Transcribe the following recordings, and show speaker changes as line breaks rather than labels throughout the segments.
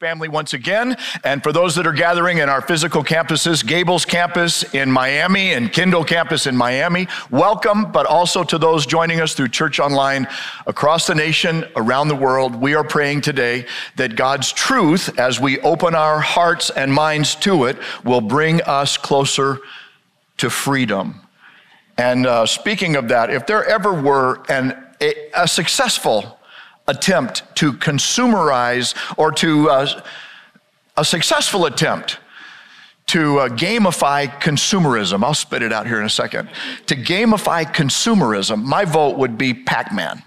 family once again. And for those that are gathering in our physical campuses, Gables campus in Miami and Kendall campus in Miami, welcome. But also to those joining us through Church Online across the nation, around the world, we are praying today that God's truth, as we open our hearts and minds to it, will bring us closer to freedom. And uh, speaking of that, if there ever were an, a, a successful attempt to consumerize or to uh, a successful attempt to uh, gamify consumerism. I'll spit it out here in a second. To gamify consumerism, my vote would be Pac Man.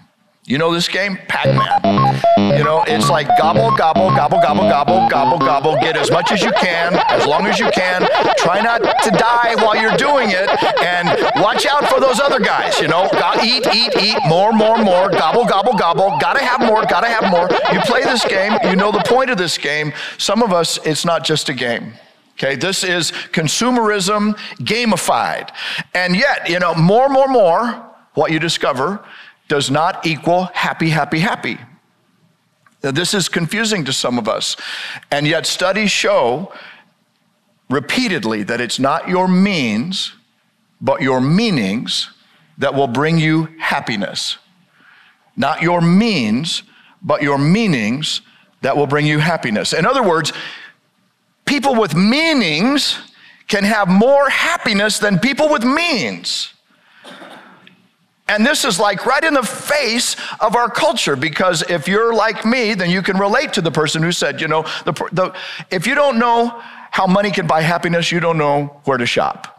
You know this game? Pac Man. You know, it's like gobble, gobble, gobble, gobble, gobble, gobble, gobble. Get as much as you can, as long as you can. Try not to die while you're doing it. And watch out for those other guys. You know, eat, eat, eat, more, more, more. Gobble, gobble, gobble. Gotta have more, gotta have more. You play this game, you know the point of this game. Some of us, it's not just a game. Okay, this is consumerism gamified. And yet, you know, more, more, more, what you discover does not equal happy, happy, happy. Now, this is confusing to some of us. And yet, studies show repeatedly that it's not your means, but your meanings that will bring you happiness. Not your means, but your meanings that will bring you happiness. In other words, people with meanings can have more happiness than people with means. And this is like right in the face of our culture because if you're like me, then you can relate to the person who said, you know, the, the, if you don't know how money can buy happiness, you don't know where to shop.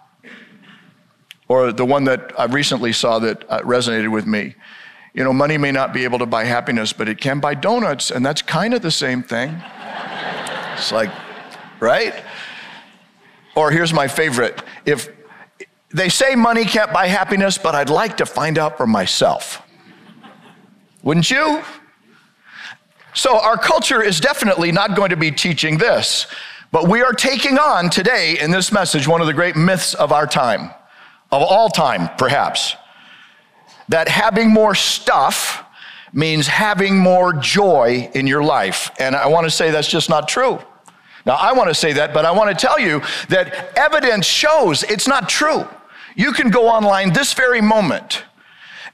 Or the one that I recently saw that uh, resonated with me. You know, money may not be able to buy happiness, but it can buy donuts, and that's kind of the same thing. it's like, right? Or here's my favorite. If they say money can't buy happiness, but I'd like to find out for myself. Wouldn't you? So, our culture is definitely not going to be teaching this, but we are taking on today in this message one of the great myths of our time, of all time, perhaps, that having more stuff means having more joy in your life. And I want to say that's just not true. Now, I want to say that, but I want to tell you that evidence shows it's not true. You can go online this very moment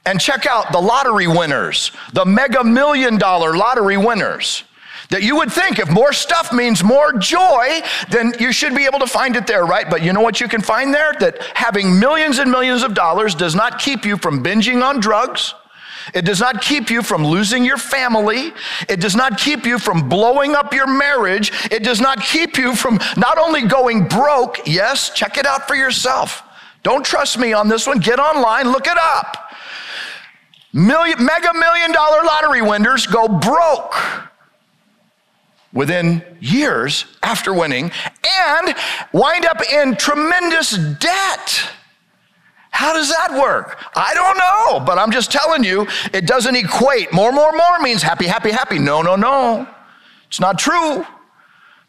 and check out the lottery winners, the mega million dollar lottery winners. That you would think if more stuff means more joy, then you should be able to find it there, right? But you know what you can find there? That having millions and millions of dollars does not keep you from binging on drugs. It does not keep you from losing your family. It does not keep you from blowing up your marriage. It does not keep you from not only going broke, yes, check it out for yourself. Don't trust me on this one. Get online, look it up. Million, mega million dollar lottery winners go broke within years after winning and wind up in tremendous debt. How does that work? I don't know, but I'm just telling you, it doesn't equate. More, more, more means happy, happy, happy. No, no, no. It's not true.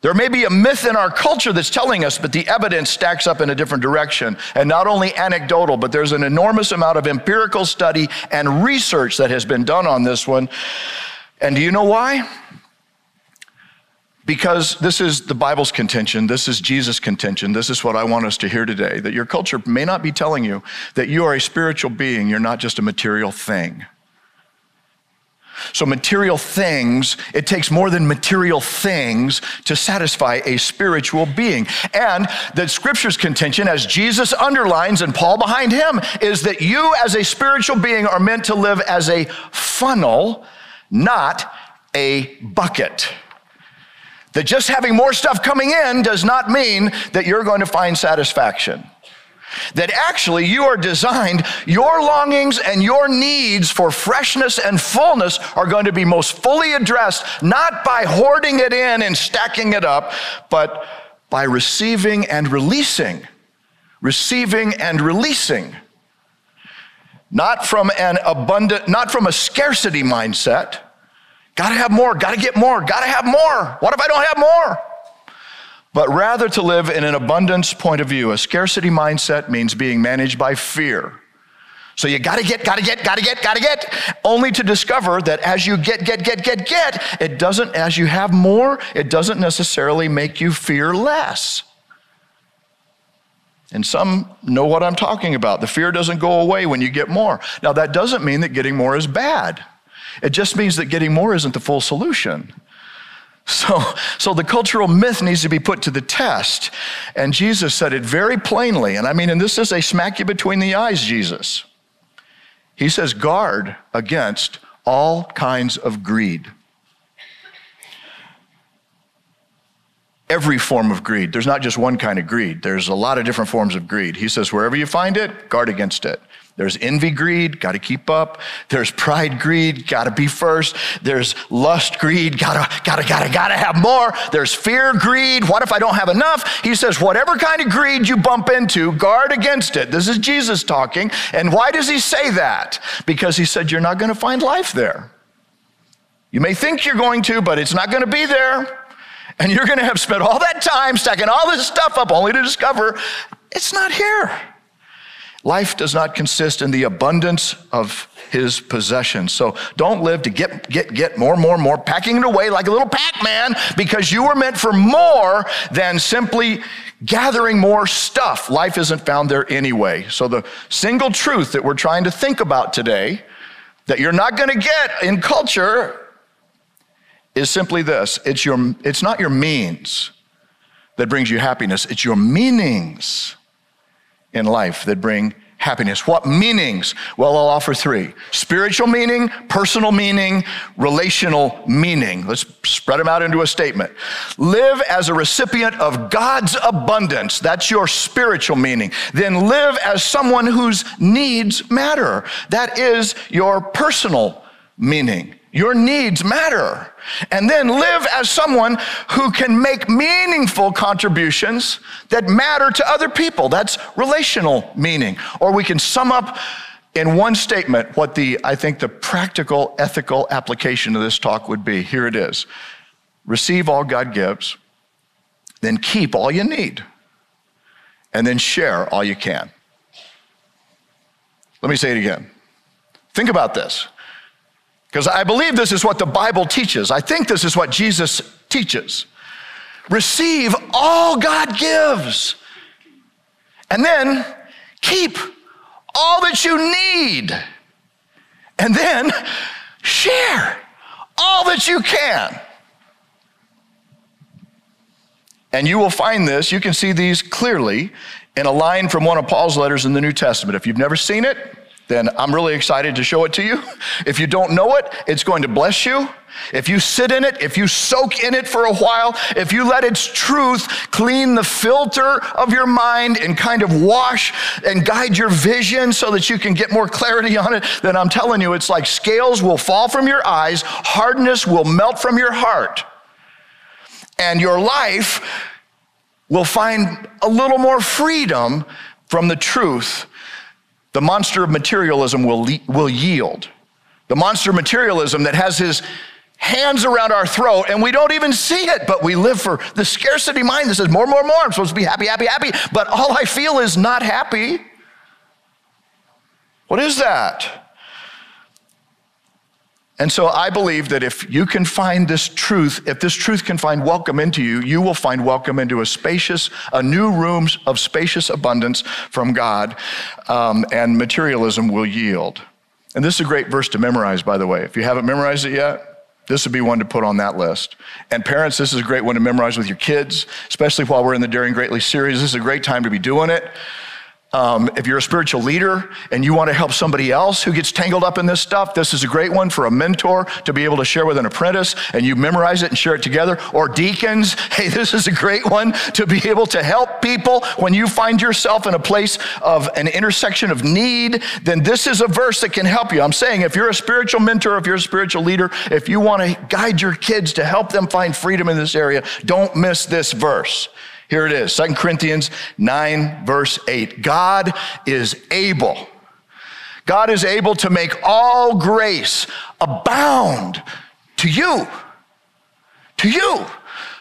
There may be a myth in our culture that's telling us, but the evidence stacks up in a different direction. And not only anecdotal, but there's an enormous amount of empirical study and research that has been done on this one. And do you know why? Because this is the Bible's contention, this is Jesus' contention, this is what I want us to hear today that your culture may not be telling you that you are a spiritual being, you're not just a material thing. So, material things, it takes more than material things to satisfy a spiritual being. And the scripture's contention, as Jesus underlines and Paul behind him, is that you as a spiritual being are meant to live as a funnel, not a bucket. That just having more stuff coming in does not mean that you're going to find satisfaction. That actually you are designed, your longings and your needs for freshness and fullness are going to be most fully addressed, not by hoarding it in and stacking it up, but by receiving and releasing. Receiving and releasing. Not from an abundant, not from a scarcity mindset. Gotta have more, gotta get more, gotta have more. What if I don't have more? But rather to live in an abundance point of view. A scarcity mindset means being managed by fear. So you gotta get, gotta get, gotta get, gotta get, only to discover that as you get, get, get, get, get, it doesn't, as you have more, it doesn't necessarily make you fear less. And some know what I'm talking about. The fear doesn't go away when you get more. Now, that doesn't mean that getting more is bad. It just means that getting more isn't the full solution. So, so the cultural myth needs to be put to the test. And Jesus said it very plainly. And I mean, and this is a smack you between the eyes, Jesus. He says, guard against all kinds of greed. every form of greed. There's not just one kind of greed, there's a lot of different forms of greed. He says, wherever you find it, guard against it. There's envy greed, got to keep up. There's pride greed, got to be first. There's lust greed, got to, got to, got to, got to have more. There's fear greed. What if I don't have enough? He says, whatever kind of greed you bump into, guard against it. This is Jesus talking. And why does he say that? Because he said, you're not going to find life there. You may think you're going to, but it's not going to be there. And you're going to have spent all that time stacking all this stuff up only to discover it's not here. Life does not consist in the abundance of his possessions. So don't live to get, get, get more, more, more, packing it away like a little Pac Man because you were meant for more than simply gathering more stuff. Life isn't found there anyway. So the single truth that we're trying to think about today that you're not going to get in culture is simply this it's, your, it's not your means that brings you happiness, it's your meanings in life that bring happiness. What meanings? Well, I'll offer three spiritual meaning, personal meaning, relational meaning. Let's spread them out into a statement. Live as a recipient of God's abundance. That's your spiritual meaning. Then live as someone whose needs matter. That is your personal meaning. Your needs matter. And then live as someone who can make meaningful contributions that matter to other people. That's relational meaning. Or we can sum up in one statement what the, I think, the practical, ethical application of this talk would be. Here it is receive all God gives, then keep all you need, and then share all you can. Let me say it again. Think about this. Because I believe this is what the Bible teaches. I think this is what Jesus teaches. Receive all God gives, and then keep all that you need, and then share all that you can. And you will find this, you can see these clearly in a line from one of Paul's letters in the New Testament. If you've never seen it, then I'm really excited to show it to you. If you don't know it, it's going to bless you. If you sit in it, if you soak in it for a while, if you let its truth clean the filter of your mind and kind of wash and guide your vision so that you can get more clarity on it, then I'm telling you, it's like scales will fall from your eyes, hardness will melt from your heart, and your life will find a little more freedom from the truth the monster of materialism will, le- will yield. The monster of materialism that has his hands around our throat and we don't even see it, but we live for the scarcity mind that says more, more, more. I'm supposed to be happy, happy, happy, but all I feel is not happy. What is that? And so I believe that if you can find this truth, if this truth can find welcome into you, you will find welcome into a spacious, a new rooms of spacious abundance from God, um, and materialism will yield. And this is a great verse to memorize, by the way. If you haven't memorized it yet, this would be one to put on that list. And parents, this is a great one to memorize with your kids, especially while we're in the Daring Greatly series. This is a great time to be doing it. Um, if you're a spiritual leader and you want to help somebody else who gets tangled up in this stuff, this is a great one for a mentor to be able to share with an apprentice and you memorize it and share it together. Or deacons, hey, this is a great one to be able to help people when you find yourself in a place of an intersection of need. Then this is a verse that can help you. I'm saying if you're a spiritual mentor, if you're a spiritual leader, if you want to guide your kids to help them find freedom in this area, don't miss this verse. Here it is 2 Corinthians 9, verse 8. God is able. God is able to make all grace abound to you. To you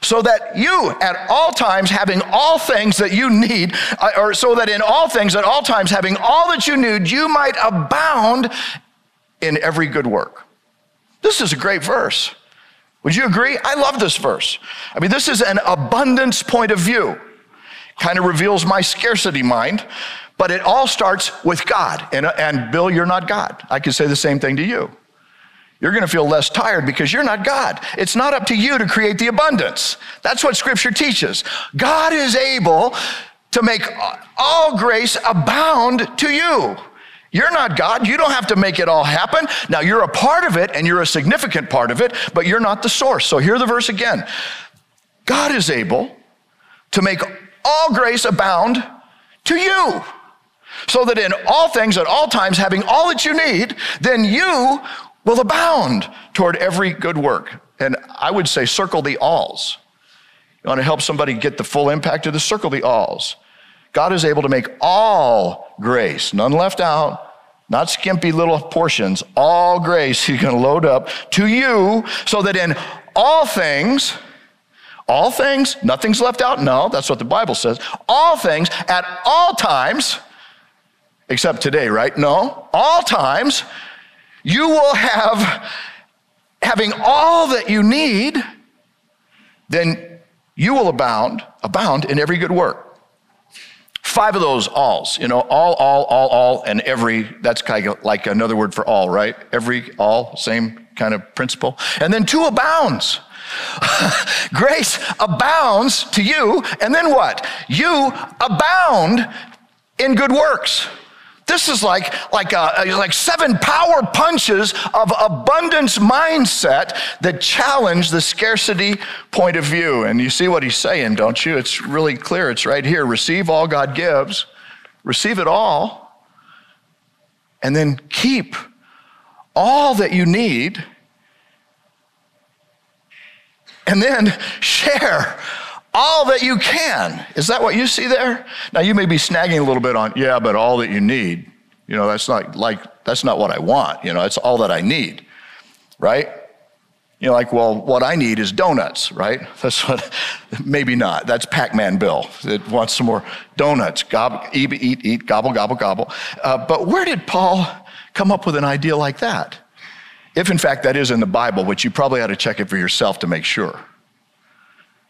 so that you at all times having all things that you need, uh, or so that in all things at all times having all that you need, you might abound in every good work. This is a great verse. Would you agree? I love this verse. I mean, this is an abundance point of view. Kind of reveals my scarcity mind, but it all starts with God. And, and Bill, you're not God. I could say the same thing to you. You're going to feel less tired because you're not God. It's not up to you to create the abundance. That's what scripture teaches. God is able to make all grace abound to you. You're not God. You don't have to make it all happen. Now, you're a part of it and you're a significant part of it, but you're not the source. So, hear the verse again God is able to make all grace abound to you, so that in all things, at all times, having all that you need, then you will abound toward every good work. And I would say, circle the alls. You want to help somebody get the full impact of the circle the alls. God is able to make all grace, none left out, not skimpy little portions, all grace He's going to load up to you so that in all things, all things, nothing's left out. No, that's what the Bible says. All things at all times, except today, right? No, all times, you will have, having all that you need, then you will abound, abound in every good work. Five of those alls, you know, all, all, all, all, and every, that's kind of like another word for all, right? Every, all, same kind of principle. And then two abounds. Grace abounds to you, and then what? You abound in good works. This is like, like, a, like seven power punches of abundance mindset that challenge the scarcity point of view. And you see what he's saying, don't you? It's really clear. It's right here. Receive all God gives, receive it all, and then keep all that you need, and then share all that you can. Is that what you see there? Now you may be snagging a little bit on, yeah, but all that you need. You know, that's not like, that's not what I want. You know, it's all that I need, right? You know, like, well, what I need is donuts, right? That's what, maybe not. That's Pac Man Bill that wants some more donuts. Gobble, eat, eat, eat, gobble, gobble, gobble. Uh, but where did Paul come up with an idea like that? If in fact that is in the Bible, which you probably ought to check it for yourself to make sure.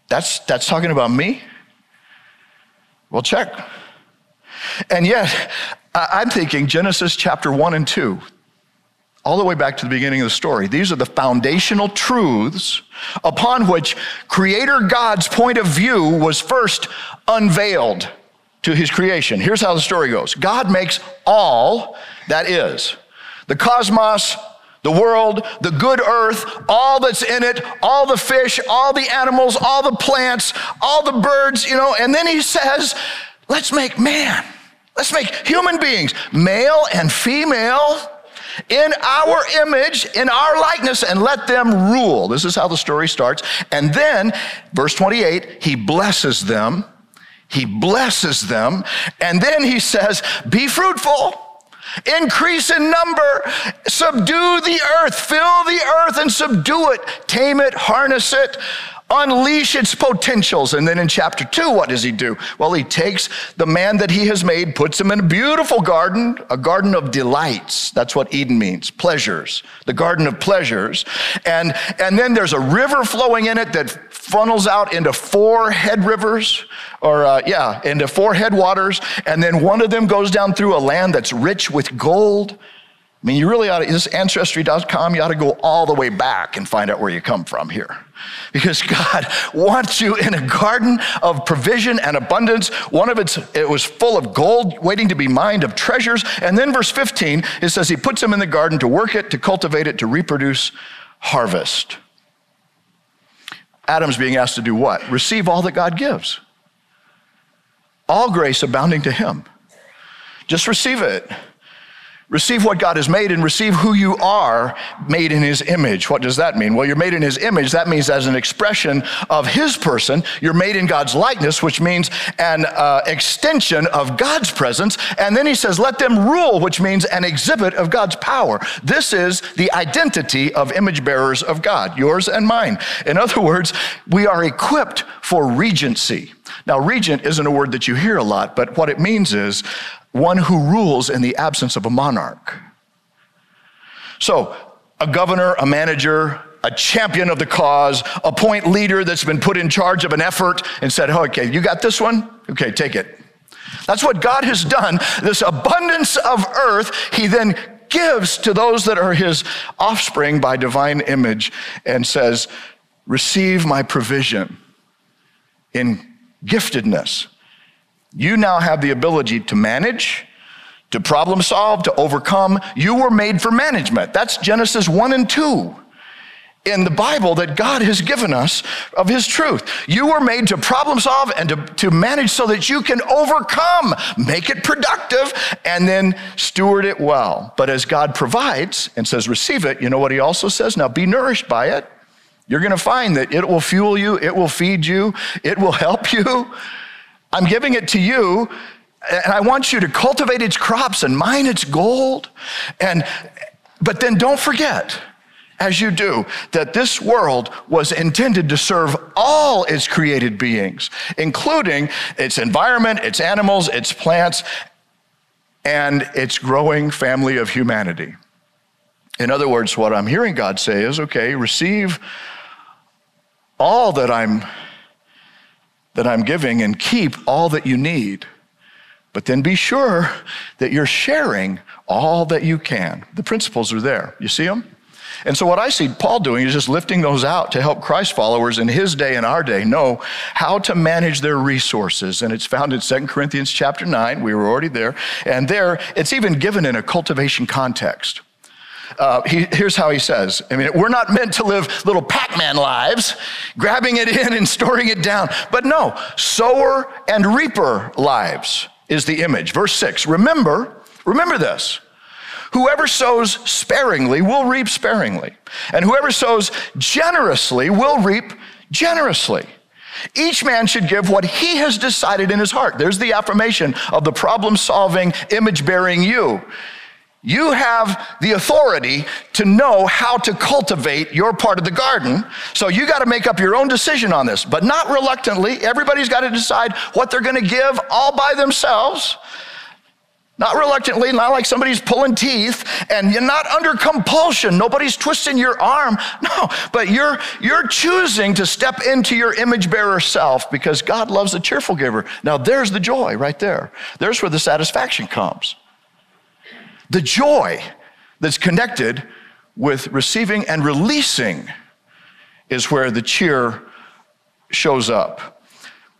That's, that's talking about me? Well, check. And yet, I'm thinking Genesis chapter 1 and 2, all the way back to the beginning of the story. These are the foundational truths upon which Creator God's point of view was first unveiled to his creation. Here's how the story goes God makes all that is the cosmos, the world, the good earth, all that's in it, all the fish, all the animals, all the plants, all the birds, you know, and then he says, let's make man. Let's make human beings, male and female, in our image, in our likeness, and let them rule. This is how the story starts. And then, verse 28, he blesses them. He blesses them. And then he says, Be fruitful Increase in number, subdue the earth, fill the earth and subdue it, tame it, harness it, unleash its potentials. And then in chapter two, what does he do? Well, he takes the man that he has made, puts him in a beautiful garden, a garden of delights. That's what Eden means, pleasures, the garden of pleasures. And, and then there's a river flowing in it that funnels out into four head rivers, or uh, yeah, into four headwaters. And then one of them goes down through a land that's rich with gold. I mean, you really ought to, this ancestry.com, you ought to go all the way back and find out where you come from here. Because God wants you in a garden of provision and abundance. One of it's, it was full of gold waiting to be mined, of treasures. And then verse 15, it says he puts them in the garden to work it, to cultivate it, to reproduce harvest. Adam's being asked to do what? Receive all that God gives. All grace abounding to him. Just receive it. Receive what God has made and receive who you are made in his image. What does that mean? Well, you're made in his image. That means as an expression of his person. You're made in God's likeness, which means an uh, extension of God's presence. And then he says, let them rule, which means an exhibit of God's power. This is the identity of image bearers of God, yours and mine. In other words, we are equipped for regency. Now, regent isn't a word that you hear a lot, but what it means is one who rules in the absence of a monarch. So, a governor, a manager, a champion of the cause, appoint leader that's been put in charge of an effort and said, oh, okay, you got this one? Okay, take it. That's what God has done. This abundance of earth, He then gives to those that are His offspring by divine image and says, receive my provision in giftedness. You now have the ability to manage, to problem solve, to overcome. You were made for management. That's Genesis 1 and 2 in the Bible that God has given us of His truth. You were made to problem solve and to, to manage so that you can overcome, make it productive, and then steward it well. But as God provides and says, receive it, you know what He also says? Now be nourished by it. You're going to find that it will fuel you, it will feed you, it will help you. I'm giving it to you, and I want you to cultivate its crops and mine its gold. And but then don't forget, as you do, that this world was intended to serve all its created beings, including its environment, its animals, its plants, and its growing family of humanity. In other words, what I'm hearing God say is okay, receive all that I'm that I'm giving and keep all that you need. But then be sure that you're sharing all that you can. The principles are there. You see them? And so, what I see Paul doing is just lifting those out to help Christ followers in his day and our day know how to manage their resources. And it's found in 2 Corinthians chapter 9. We were already there. And there, it's even given in a cultivation context. Uh, he, here's how he says I mean, we're not meant to live little Pac Man lives, grabbing it in and storing it down. But no, sower and reaper lives is the image. Verse six, remember, remember this. Whoever sows sparingly will reap sparingly, and whoever sows generously will reap generously. Each man should give what he has decided in his heart. There's the affirmation of the problem solving, image bearing you. You have the authority to know how to cultivate your part of the garden. So you got to make up your own decision on this, but not reluctantly. Everybody's got to decide what they're going to give all by themselves. Not reluctantly, not like somebody's pulling teeth, and you're not under compulsion. Nobody's twisting your arm. No, but you're, you're choosing to step into your image bearer self because God loves a cheerful giver. Now, there's the joy right there. There's where the satisfaction comes. The joy that's connected with receiving and releasing is where the cheer shows up.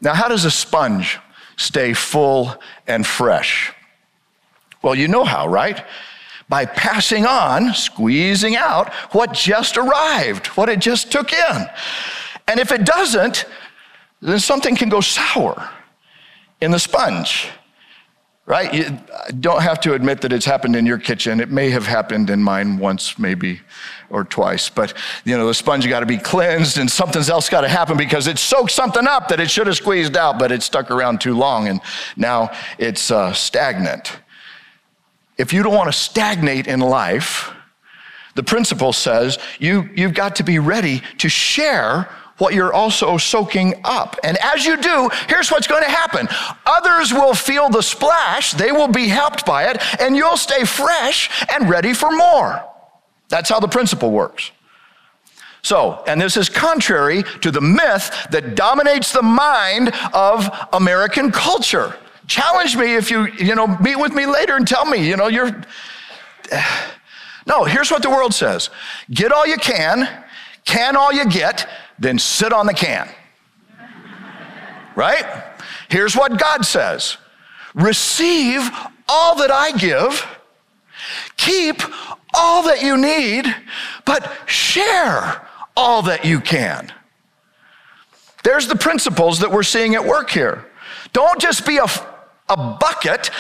Now, how does a sponge stay full and fresh? Well, you know how, right? By passing on, squeezing out what just arrived, what it just took in. And if it doesn't, then something can go sour in the sponge right? You don't have to admit that it's happened in your kitchen. It may have happened in mine once, maybe, or twice. But, you know, the sponge got to be cleansed and something's else got to happen because it soaked something up that it should have squeezed out, but it stuck around too long and now it's uh, stagnant. If you don't want to stagnate in life, the principle says you, you've got to be ready to share what you're also soaking up. And as you do, here's what's going to happen others will feel the splash, they will be helped by it, and you'll stay fresh and ready for more. That's how the principle works. So, and this is contrary to the myth that dominates the mind of American culture. Challenge me if you, you know, meet with me later and tell me, you know, you're. No, here's what the world says get all you can, can all you get, then sit on the can. right? Here's what God says receive all that I give, keep all that you need, but share all that you can. There's the principles that we're seeing at work here. Don't just be a, a bucket,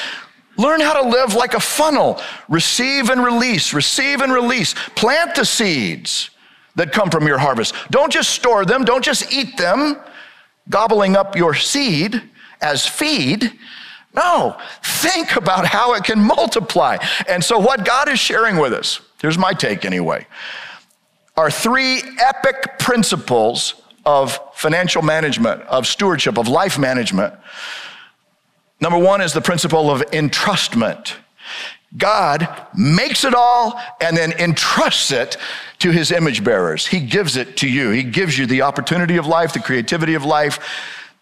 Learn how to live like a funnel. Receive and release, receive and release. Plant the seeds that come from your harvest. Don't just store them, don't just eat them, gobbling up your seed as feed. No, think about how it can multiply. And so, what God is sharing with us, here's my take anyway, are three epic principles of financial management, of stewardship, of life management. Number one is the principle of entrustment. God makes it all and then entrusts it to his image bearers. He gives it to you. He gives you the opportunity of life, the creativity of life,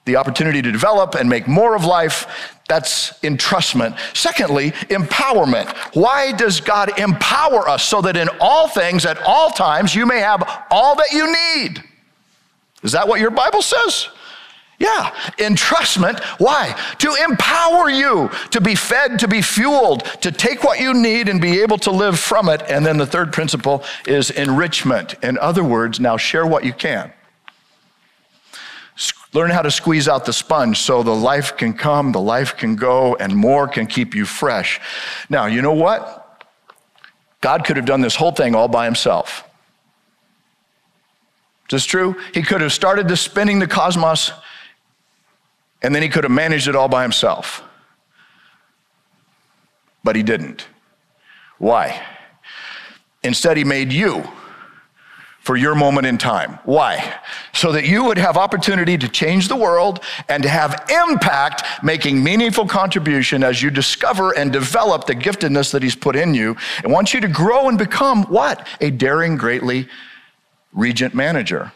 the opportunity to develop and make more of life. That's entrustment. Secondly, empowerment. Why does God empower us? So that in all things, at all times, you may have all that you need. Is that what your Bible says? Yeah, entrustment. Why? To empower you to be fed, to be fueled, to take what you need and be able to live from it. And then the third principle is enrichment. In other words, now share what you can. Learn how to squeeze out the sponge so the life can come, the life can go, and more can keep you fresh. Now, you know what? God could have done this whole thing all by himself. Is this true? He could have started the spinning the cosmos and then he could have managed it all by himself. But he didn't. Why? Instead, he made you for your moment in time. Why? So that you would have opportunity to change the world and to have impact, making meaningful contribution as you discover and develop the giftedness that he's put in you and wants you to grow and become what? A daring greatly regent manager.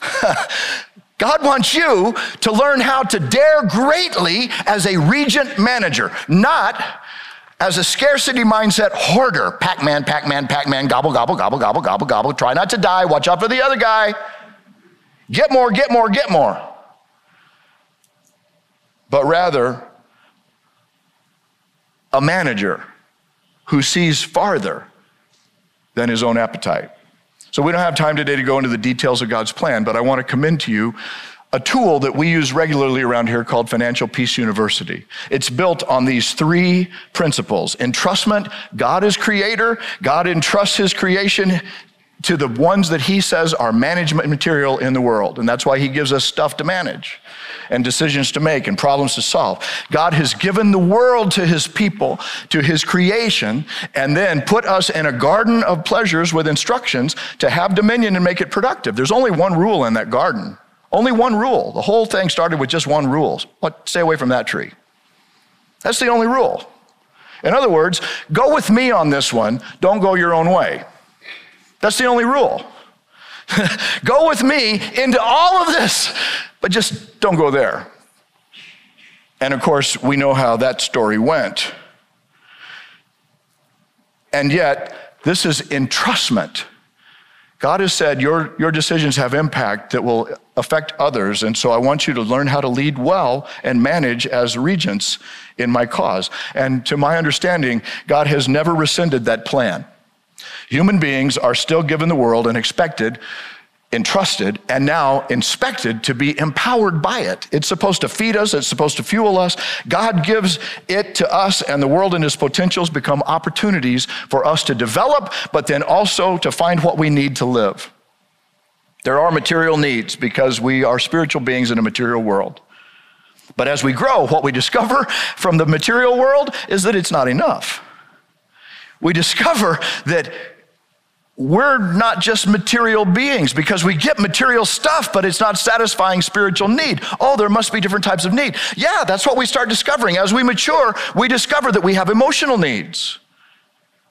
God wants you to learn how to dare greatly as a regent manager, not as a scarcity mindset hoarder. Pac Man, Pac Man, Pac Man, gobble, gobble, gobble, gobble, gobble, gobble. Try not to die. Watch out for the other guy. Get more, get more, get more. But rather, a manager who sees farther than his own appetite. So we don't have time today to go into the details of God's plan, but I want to commend to you a tool that we use regularly around here called Financial Peace University. It's built on these three principles. Entrustment, God is creator, God entrusts his creation to the ones that he says are management material in the world. And that's why he gives us stuff to manage and decisions to make and problems to solve. God has given the world to his people, to his creation, and then put us in a garden of pleasures with instructions to have dominion and make it productive. There's only one rule in that garden. Only one rule. The whole thing started with just one rule. What, stay away from that tree. That's the only rule. In other words, go with me on this one. Don't go your own way. That's the only rule. go with me into all of this, but just don't go there. And of course, we know how that story went. And yet, this is entrustment. God has said your, your decisions have impact that will affect others. And so I want you to learn how to lead well and manage as regents in my cause. And to my understanding, God has never rescinded that plan. Human beings are still given the world and expected, entrusted, and now inspected to be empowered by it. It's supposed to feed us, it's supposed to fuel us. God gives it to us, and the world and its potentials become opportunities for us to develop, but then also to find what we need to live. There are material needs because we are spiritual beings in a material world. But as we grow, what we discover from the material world is that it's not enough. We discover that we're not just material beings because we get material stuff, but it's not satisfying spiritual need. Oh, there must be different types of need. Yeah, that's what we start discovering. As we mature, we discover that we have emotional needs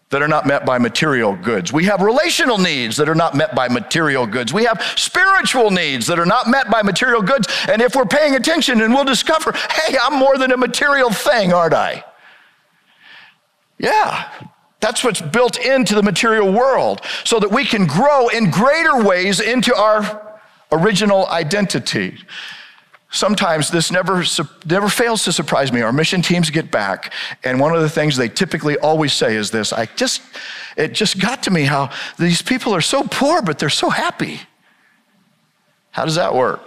that are not met by material goods. We have relational needs that are not met by material goods. We have spiritual needs that are not met by material goods. And if we're paying attention, and we'll discover, hey, I'm more than a material thing, aren't I? Yeah, that's what's built into the material world so that we can grow in greater ways into our original identity. Sometimes this never, never fails to surprise me. Our mission teams get back, and one of the things they typically always say is this I just, it just got to me how these people are so poor, but they're so happy. How does that work?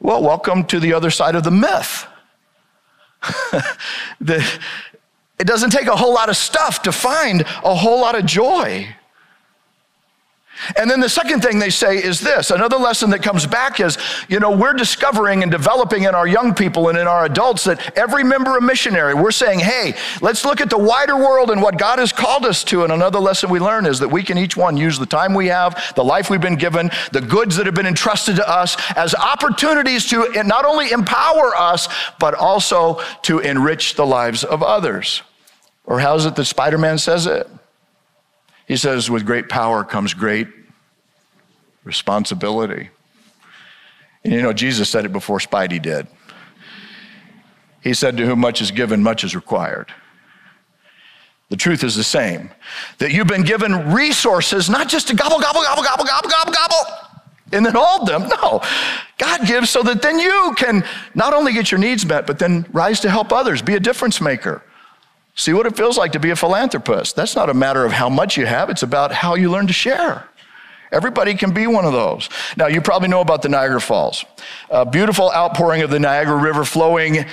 Well, welcome to the other side of the myth. that it doesn't take a whole lot of stuff to find a whole lot of joy. And then the second thing they say is this another lesson that comes back is, you know, we're discovering and developing in our young people and in our adults that every member of missionary, we're saying, hey, let's look at the wider world and what God has called us to. And another lesson we learn is that we can each one use the time we have, the life we've been given, the goods that have been entrusted to us as opportunities to not only empower us, but also to enrich the lives of others. Or how's it that Spider Man says it? He says, with great power comes great responsibility. And you know, Jesus said it before Spidey did. He said, To whom much is given, much is required. The truth is the same that you've been given resources not just to gobble, gobble, gobble, gobble, gobble, gobble, gobble, and then hold them. No. God gives so that then you can not only get your needs met, but then rise to help others, be a difference maker. See what it feels like to be a philanthropist. That's not a matter of how much you have, it's about how you learn to share. Everybody can be one of those. Now, you probably know about the Niagara Falls. A beautiful outpouring of the Niagara River flowing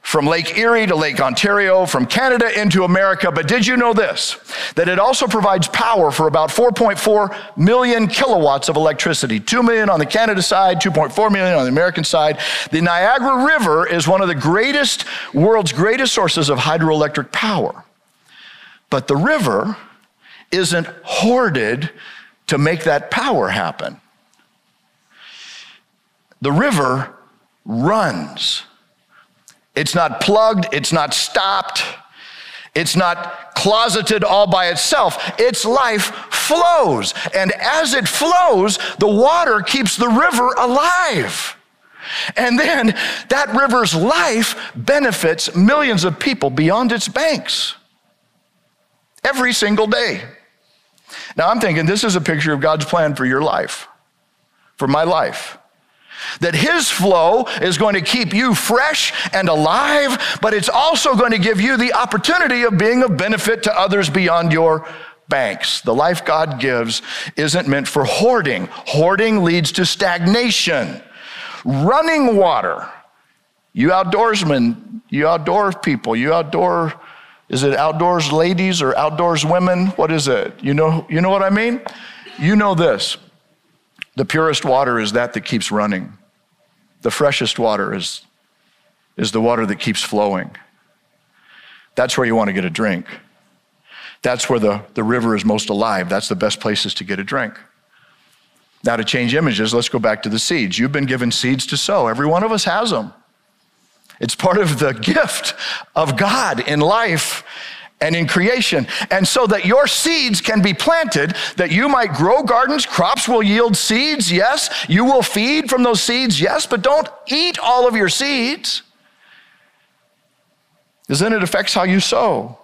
from Lake Erie to Lake Ontario, from Canada into America. But did you know this? That it also provides power for about 4.4 million kilowatts of electricity. 2 million on the Canada side, 2.4 million on the American side. The Niagara River is one of the greatest, world's greatest sources of hydroelectric power. But the river isn't hoarded to make that power happen. The river runs. It's not plugged, it's not stopped, it's not closeted all by itself. Its life flows. And as it flows, the water keeps the river alive. And then that river's life benefits millions of people beyond its banks every single day. Now I'm thinking this is a picture of God's plan for your life, for my life. That his flow is going to keep you fresh and alive, but it's also going to give you the opportunity of being of benefit to others beyond your banks. The life God gives isn't meant for hoarding. Hoarding leads to stagnation. Running water. You outdoorsmen, you outdoor people, you outdoor is it outdoors ladies or outdoors women? What is it? You know, you know what I mean? You know this. The purest water is that that keeps running. The freshest water is, is the water that keeps flowing. That's where you want to get a drink. That's where the, the river is most alive. That's the best places to get a drink. Now, to change images, let's go back to the seeds. You've been given seeds to sow. Every one of us has them. It's part of the gift of God in life and in creation. And so that your seeds can be planted, that you might grow gardens, crops will yield seeds, yes. You will feed from those seeds, yes, but don't eat all of your seeds. Because then it affects how you sow.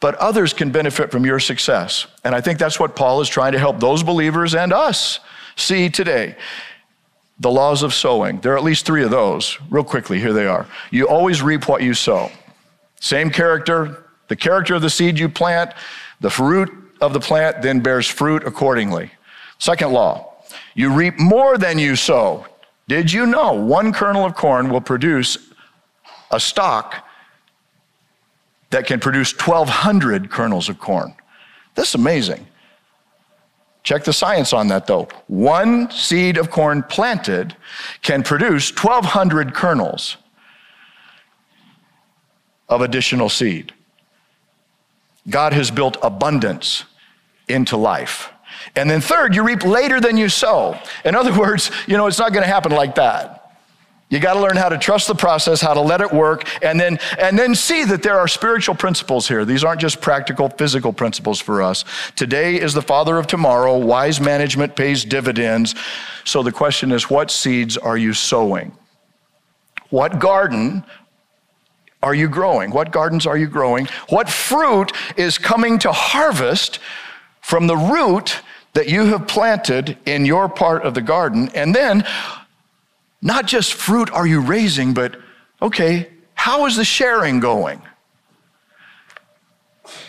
But others can benefit from your success. And I think that's what Paul is trying to help those believers and us see today the laws of sowing. There are at least three of those. Real quickly, here they are. You always reap what you sow. Same character, the character of the seed you plant, the fruit of the plant then bears fruit accordingly. Second law, you reap more than you sow. Did you know one kernel of corn will produce a stalk that can produce 1,200 kernels of corn? That's amazing. Check the science on that though. One seed of corn planted can produce 1,200 kernels of additional seed. God has built abundance into life. And then, third, you reap later than you sow. In other words, you know, it's not going to happen like that. You got to learn how to trust the process, how to let it work, and then, and then see that there are spiritual principles here. These aren't just practical, physical principles for us. Today is the father of tomorrow. Wise management pays dividends. So the question is what seeds are you sowing? What garden are you growing? What gardens are you growing? What fruit is coming to harvest from the root that you have planted in your part of the garden? And then, not just fruit are you raising, but okay, how is the sharing going?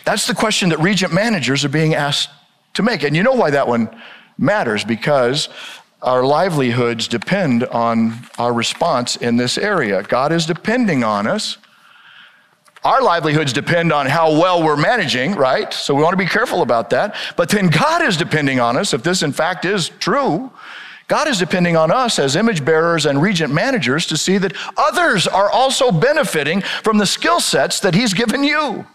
That's the question that regent managers are being asked to make. And you know why that one matters because our livelihoods depend on our response in this area. God is depending on us Our livelihoods depend on how well we're managing, right? So we want to be careful about that. But then God is depending on us, if this in fact is true. God is depending on us as image bearers and regent managers to see that others are also benefiting from the skill sets that He's given you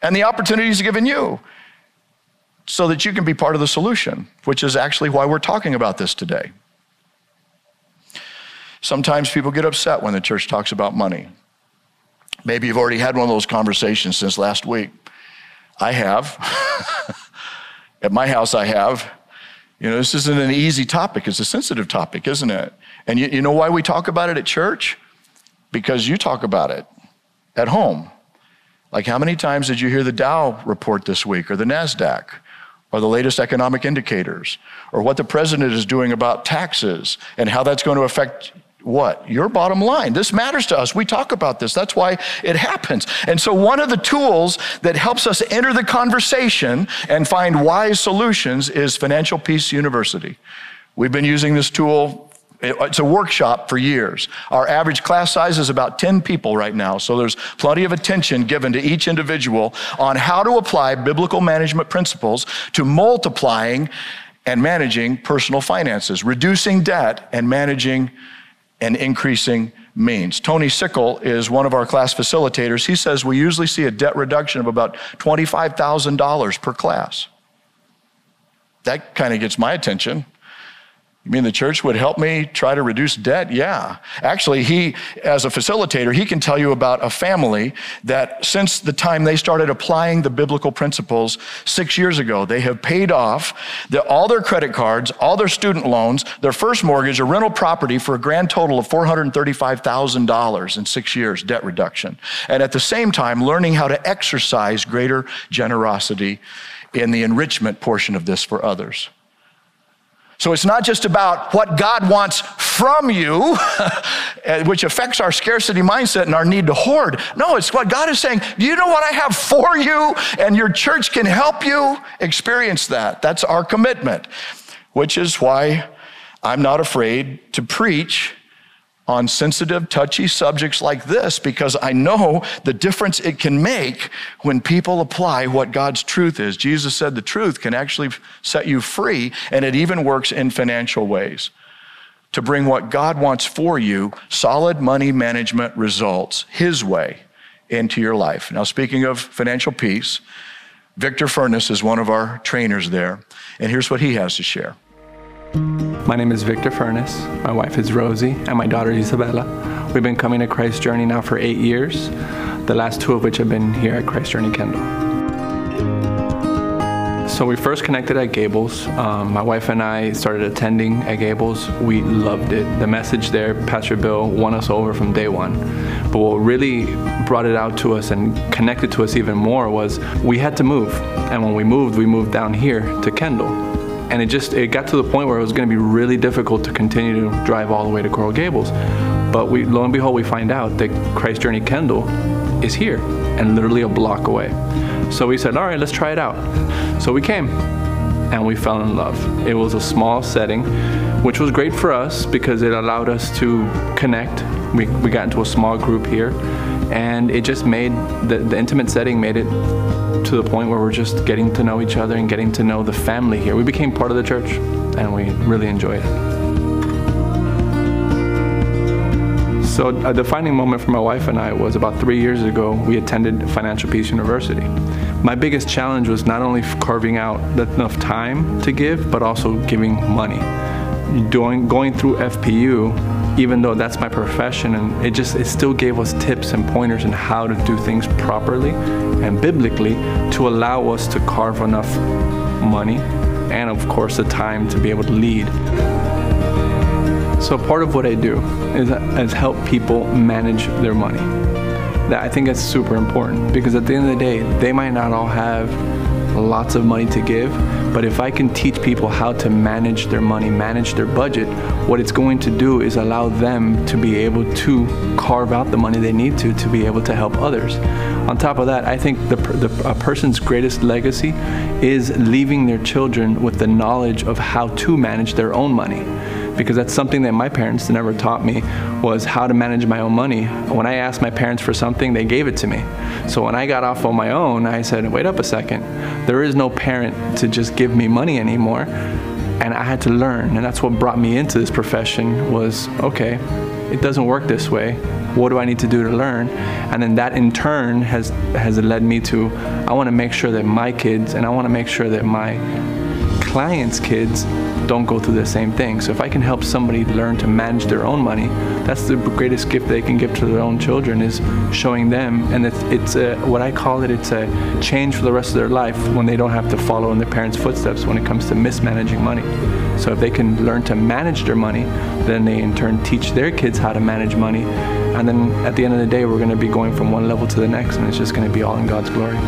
and the opportunities given you so that you can be part of the solution, which is actually why we're talking about this today. Sometimes people get upset when the church talks about money. Maybe you've already had one of those conversations since last week. I have. At my house, I have. You know, this isn't an easy topic, it's a sensitive topic, isn't it? And you, you know why we talk about it at church? Because you talk about it at home. Like, how many times did you hear the Dow report this week or the NASDAQ? or the latest economic indicators, or what the president is doing about taxes and how that's going to affect what? Your bottom line. This matters to us. We talk about this. That's why it happens. And so, one of the tools that helps us enter the conversation and find wise solutions is Financial Peace University. We've been using this tool. It's a workshop for years. Our average class size is about 10 people right now, so there's plenty of attention given to each individual on how to apply biblical management principles to multiplying and managing personal finances, reducing debt, and managing and increasing means. Tony Sickle is one of our class facilitators. He says we usually see a debt reduction of about $25,000 per class. That kind of gets my attention. You mean the church would help me try to reduce debt? Yeah. Actually, he, as a facilitator, he can tell you about a family that since the time they started applying the biblical principles six years ago, they have paid off the, all their credit cards, all their student loans, their first mortgage, a rental property for a grand total of $435,000 in six years, debt reduction. And at the same time, learning how to exercise greater generosity in the enrichment portion of this for others. So it's not just about what God wants from you, eh, which affects our scarcity mindset and our need to hoard. No, it's what God is saying. Do you know what I have for you? And your church can help you experience that. That's our commitment, which is why I'm not afraid to preach on sensitive, touchy subjects like this because I know the difference it can make when people apply what God's truth is. Jesus said the truth can actually set you free, and it even works in financial ways to bring what God wants for you solid money management results His way into your life. Now, speaking of financial peace, Victor Furness is one of our trainers there, and here's what he has to share.
My name is Victor Furness. My wife is Rosie, and my daughter Isabella. We've been coming to Christ Journey now for eight years, the last two of which have been here at Christ Journey Kendall. So we first connected at Gables. Um, my wife and I started attending at Gables. We loved it. The message there, Pastor Bill won us over from day one. But what really brought it out to us and connected to us even more was we had to move. And when we moved, we moved down here to Kendall and it just it got to the point where it was going to be really difficult to continue to drive all the way to Coral Gables. But we lo and behold, we find out that Christ Journey Kendall is here and literally a block away. So we said, all right, let's try it out. So we came and we fell in love. It was a small setting, which was great for us because it allowed us to connect. We, we got into a small group here and it just made the, the intimate setting made it to the point where we're just getting to know each other and getting to know the family here. We became part of the church and we really enjoyed it. So a defining moment for my wife and I was about three years ago, we attended Financial Peace University. My biggest challenge was not only carving out enough time to give, but also giving money. Doing, going through FPU, even though that's my profession and it just it still gave us tips and pointers on how to do things properly and biblically to allow us to carve enough money and of course the time to be able to lead. So part of what i do is, is help people manage their money. That i think is super important because at the end of the day they might not all have lots of money to give, but if I can teach people how to manage their money, manage their budget, what it's going to do is allow them to be able to carve out the money they need to to be able to help others. On top of that, I think the, the, a person's greatest legacy is leaving their children with the knowledge of how to manage their own money because that's something that my parents never taught me was how to manage my own money. When I asked my parents for something, they gave it to me. So when I got off on my own, I said, wait up a second. There is no parent to just give me money anymore. And I had to learn, and that's what brought me into this profession was, okay, it doesn't work this way. What do I need to do to learn? And then that in turn has has led me to I want to make sure that my kids and I want to make sure that my clients' kids don't go through the same thing. So if I can help somebody learn to manage their own money, that's the greatest gift they can give to their own children is showing them. And it's, it's a, what I call it, it's a change for the rest of their life when they don't have to follow in their parents' footsteps when it comes to mismanaging money. So if they can learn to manage their money, then they in turn teach their kids how to manage money. And then at the end of the day, we're going to be going from one level to the next, and it's just going to be all in God's glory.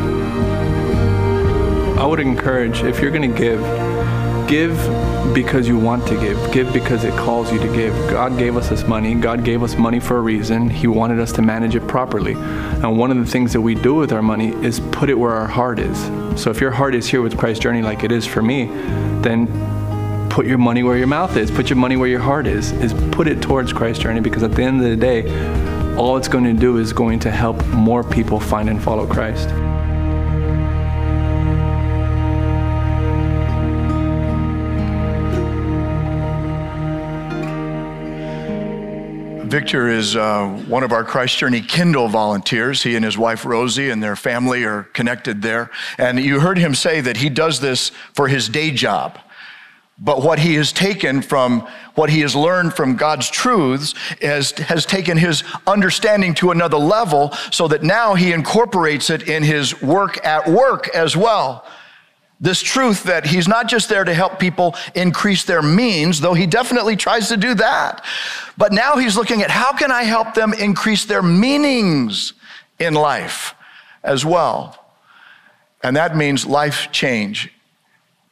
I would encourage if you're going to give, give because you want to give. Give because it calls you to give. God gave us this money. God gave us money for a reason. He wanted us to manage it properly. And one of the things that we do with our money is put it where our heart is. So if your heart is here with Christ's Journey like it is for me, then put your money where your mouth is. Put your money where your heart is. Is put it towards Christ's Journey because at the end of the day, all it's going to do is going to help more people find and follow Christ.
Victor is uh, one of our Christ Journey Kendall volunteers. He and his wife Rosie and their family are connected there. And you heard him say that he does this for his day job. But what he has taken from what he has learned from God's truths has, has taken his understanding to another level so that now he incorporates it in his work at work as well. This truth that he's not just there to help people increase their means, though he definitely tries to do that, but now he's looking at how can I help them increase their meanings in life as well. And that means life change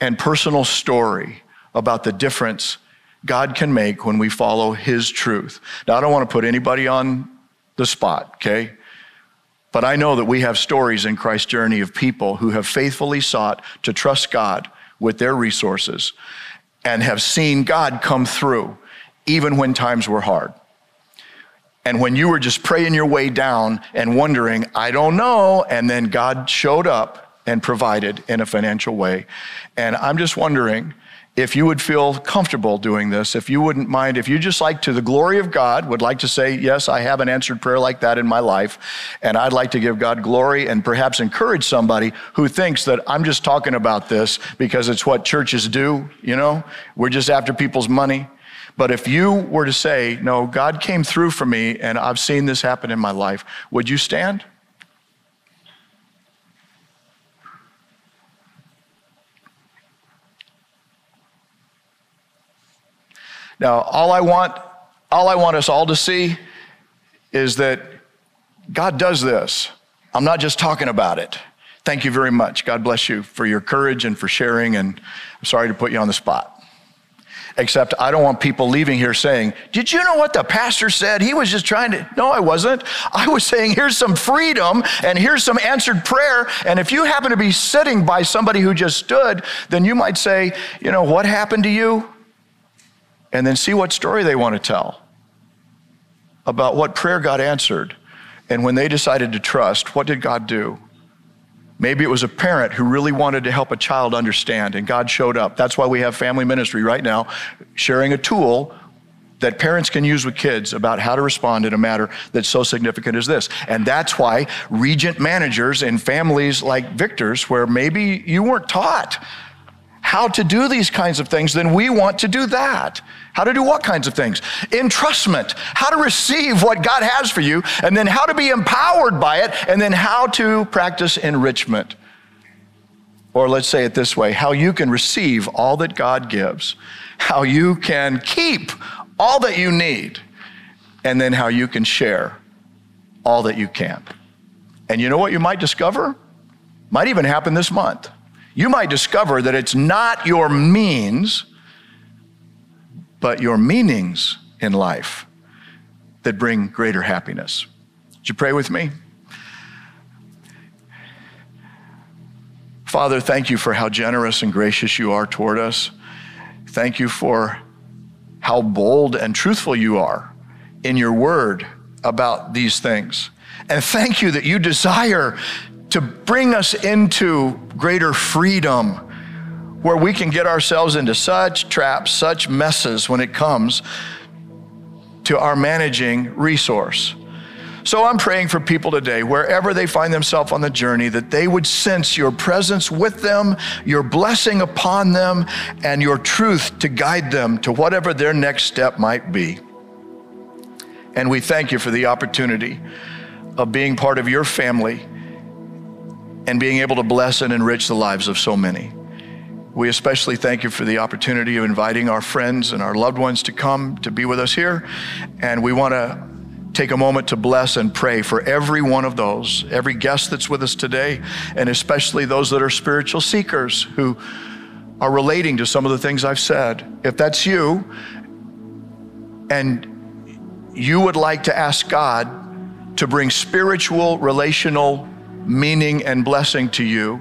and personal story about the difference God can make when we follow his truth. Now, I don't want to put anybody on the spot, okay? But I know that we have stories in Christ's journey of people who have faithfully sought to trust God with their resources and have seen God come through even when times were hard. And when you were just praying your way down and wondering, I don't know, and then God showed up and provided in a financial way. And I'm just wondering if you would feel comfortable doing this, if you wouldn't mind, if you just like to the glory of God, would like to say, Yes, I have an answered prayer like that in my life, and I'd like to give God glory and perhaps encourage somebody who thinks that I'm just talking about this because it's what churches do, you know? We're just after people's money. But if you were to say, No, God came through for me and I've seen this happen in my life, would you stand? Now, all I want, all I want us all to see is that God does this. I'm not just talking about it. Thank you very much. God bless you for your courage and for sharing, and I'm sorry to put you on the spot. Except I don't want people leaving here saying, Did you know what the pastor said? He was just trying to. No, I wasn't. I was saying, Here's some freedom and here's some answered prayer. And if you happen to be sitting by somebody who just stood, then you might say, You know, what happened to you? And then see what story they want to tell about what prayer God answered. And when they decided to trust, what did God do? Maybe it was a parent who really wanted to help a child understand, and God showed up. That's why we have family ministry right now, sharing a tool that parents can use with kids about how to respond in a matter that's so significant as this. And that's why regent managers in families like Victor's, where maybe you weren't taught how to do these kinds of things, then we want to do that. How to do what kinds of things? Entrustment, how to receive what God has for you, and then how to be empowered by it, and then how to practice enrichment. Or let's say it this way how you can receive all that God gives, how you can keep all that you need, and then how you can share all that you can. And you know what you might discover? Might even happen this month you might discover that it's not your means, but your meanings in life that bring greater happiness. Would you pray with me? Father, thank you for how generous and gracious you are toward us. Thank you for how bold and truthful you are in your word about these things. And thank you that you desire to bring us into greater freedom where we can get ourselves into such traps, such messes when it comes to our managing resource. So I'm praying for people today, wherever they find themselves on the journey, that they would sense your presence with them, your blessing upon them, and your truth to guide them to whatever their next step might be. And we thank you for the opportunity of being part of your family and being able to bless and enrich the lives of so many. We especially thank you for the opportunity of inviting our friends and our loved ones to come to be with us here. And we want to take a moment to bless and pray for every one of those, every guest that's with us today, and especially those that are spiritual seekers who are relating to some of the things I've said. If that's you, and you would like to ask God to bring spiritual, relational meaning and blessing to you,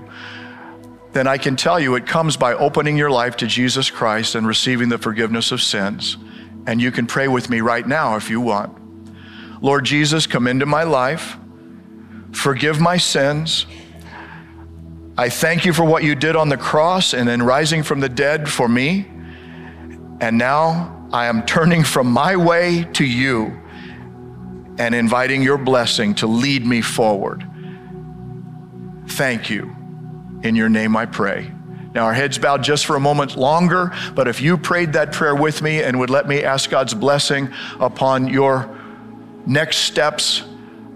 then I can tell you it comes by opening your life to Jesus Christ and receiving the forgiveness of sins. And you can pray with me right now if you want. Lord Jesus, come into my life, forgive my sins. I thank you for what you did on the cross and then rising from the dead for me. And now I am turning from my way to you and inviting your blessing to lead me forward. Thank you. In your name I pray. Now, our heads bowed just for a moment longer, but if you prayed that prayer with me and would let me ask God's blessing upon your next steps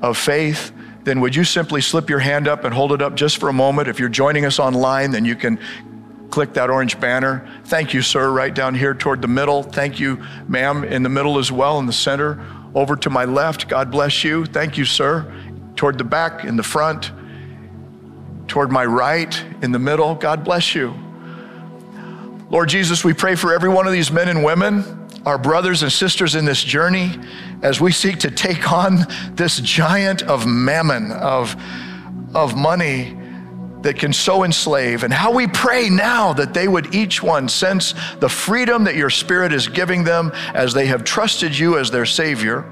of faith, then would you simply slip your hand up and hold it up just for a moment? If you're joining us online, then you can click that orange banner. Thank you, sir, right down here toward the middle. Thank you, ma'am, in the middle as well, in the center. Over to my left, God bless you. Thank you, sir. Toward the back, in the front toward my right, in the middle. God bless you. Lord Jesus, we pray for every one of these men and women, our brothers and sisters in this journey, as we seek to take on this giant of mammon, of, of money that can so enslave, and how we pray now that they would each one sense the freedom that your Spirit is giving them as they have trusted you as their Savior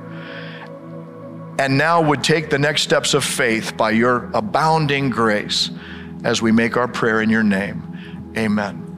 and now would take the next steps of faith by your abounding grace as we make our prayer in your name. Amen.